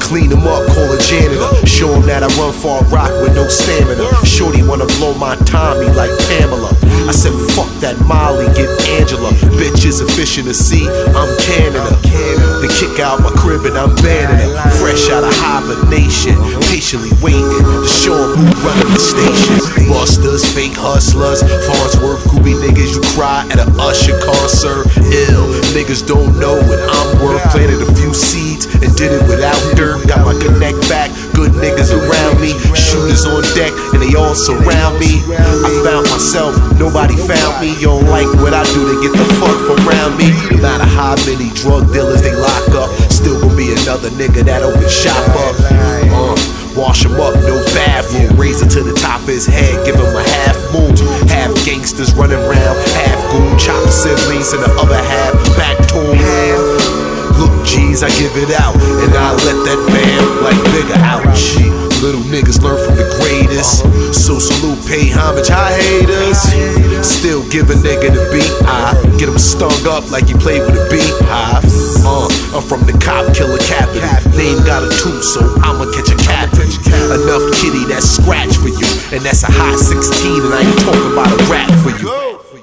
Clean him up, call a janitor. Show him that I run for a rock with no stamina. Shorty wanna blow my Tommy like Pamela. I said, fuck that Molly, get Angela. Bitch is a fish in the sea, I'm Canada. They kick out my crib and I'm banning her. Fresh out of hibernation, patiently waiting to show show 'em who running the station. Busters, fake hustlers, Farnsworth, groovy niggas, you cry at a Usher concert. Ill, niggas don't know what I'm worth. Planted a few seeds and did it without dirt. Got my connect back, good niggas around me. Shooters on deck and they all surround me. I found myself, nobody found me. You don't like what I do, they get the fuck from around me. No matter how many drug dealers they lock up, still gonna be another nigga that open shop up. Uh, wash him up, no bathroom. Razor to the top of his head, give him a half moon. Half gangsters running around, half goon, chop siblings, and the other half back to him. Look, G's, I give it out, and I let that man like bigger ouch. Little niggas learn from the greatest. So salute, pay homage, hi haters. Still give a nigga the beat. I get him stung up like he played with a beehive. Uh, I'm from the cop killer capital. Name got a tooth, so I'ma catch a and that's a hot 16, and I ain't talking about a rap for you.